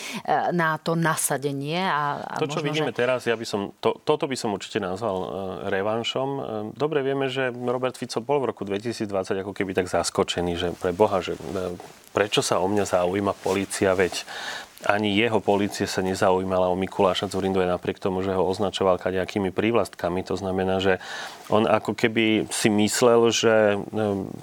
na to nasadenie. A, a to, čo možno, vidíme že... teraz, ja by som, to, toto by som určite nazval e, revanšom. Dobre vieme, že Robert Fico bol v roku 2020 ako keby tak zaskočený, že pre Boha, že prečo sa o mňa zaujíma policia, veď ani jeho policie sa nezaujímala o Mikuláša Zurindu aj napriek tomu, že ho označoval kadejakými prívlastkami. To znamená, že on ako keby si myslel, že eh,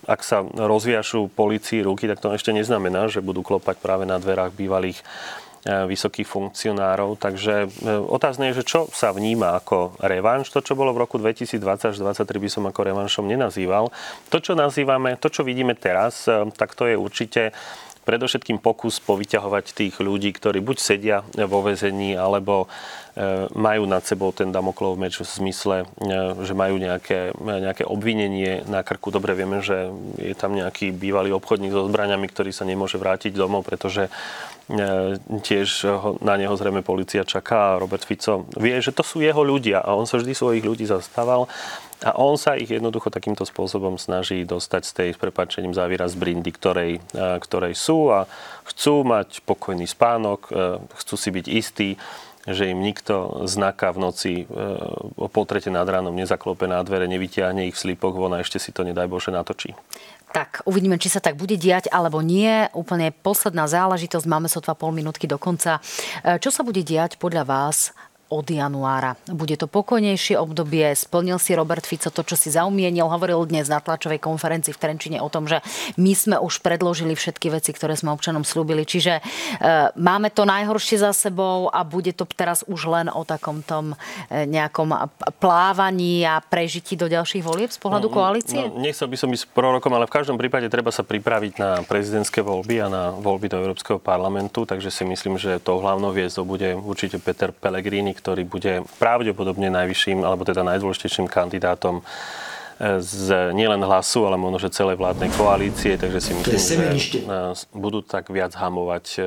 ak sa rozviašú policii ruky, tak to ešte neznamená, že budú klopať práve na dverách bývalých eh, vysokých funkcionárov. Takže eh, otázne je, že čo sa vníma ako revanš. To, čo bolo v roku 2020 až 2023 by som ako revanšom nenazýval. To, čo nazývame, to, čo vidíme teraz, tak to je určite predovšetkým pokus povyťahovať tých ľudí, ktorí buď sedia vo väzení, alebo e, majú nad sebou ten Damoklov meč v zmysle, e, že majú nejaké, nejaké obvinenie na krku. Dobre vieme, že je tam nejaký bývalý obchodník so zbraniami, ktorý sa nemôže vrátiť domov, pretože e, tiež na neho zrejme policia čaká Robert Fico vie, že to sú jeho ľudia a on sa vždy svojich ľudí zastával a on sa ich jednoducho takýmto spôsobom snaží dostať z tej, s prepačením záviera z brindy, ktorej, ktorej sú a chcú mať pokojný spánok, chcú si byť istí, že im nikto znaka v noci o pol nad ránom nezaklope na dvere, nevytiahne ich v slipoch von a ešte si to nedaj Bože natočí. Tak, uvidíme, či sa tak bude diať, alebo nie. Úplne posledná záležitosť, máme sotva pol minútky do konca. E, čo sa bude diať podľa vás od januára. Bude to pokojnejšie obdobie. Splnil si Robert Fico to, čo si zaumienil. Hovoril dnes na tlačovej konferencii v Trenčine o tom, že my sme už predložili všetky veci, ktoré sme občanom slúbili. Čiže e, máme to najhoršie za sebou a bude to teraz už len o takom tom e, nejakom plávaní a prežití do ďalších volieb z pohľadu no, koalície? No, nechcel by som ísť prorokom, ale v každom prípade treba sa pripraviť na prezidentské voľby a na voľby do Európskeho parlamentu, takže si myslím, že tou hlavnou hviezdou bude určite Peter Pellegrini, ktorý bude pravdepodobne najvyšším, alebo teda najdôležitejším kandidátom e, z nielen hlasu, ale možno, že celej vládnej koalície, takže si myslím, že budú tak viac hamovať e,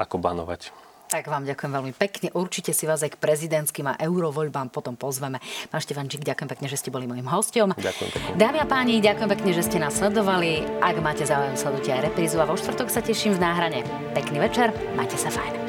ako banovať. Tak vám ďakujem veľmi pekne. Určite si vás aj k prezidentským a eurovoľbám potom pozveme. Pán Štefančík, ďakujem pekne, že ste boli mojim hostom. Ďakujem pekne. Dámy a páni, ďakujem pekne, že ste nás sledovali. Ak máte záujem, sledujte aj reprízu a vo štvrtok sa teším v náhrane. Pekný večer, majte sa fajn.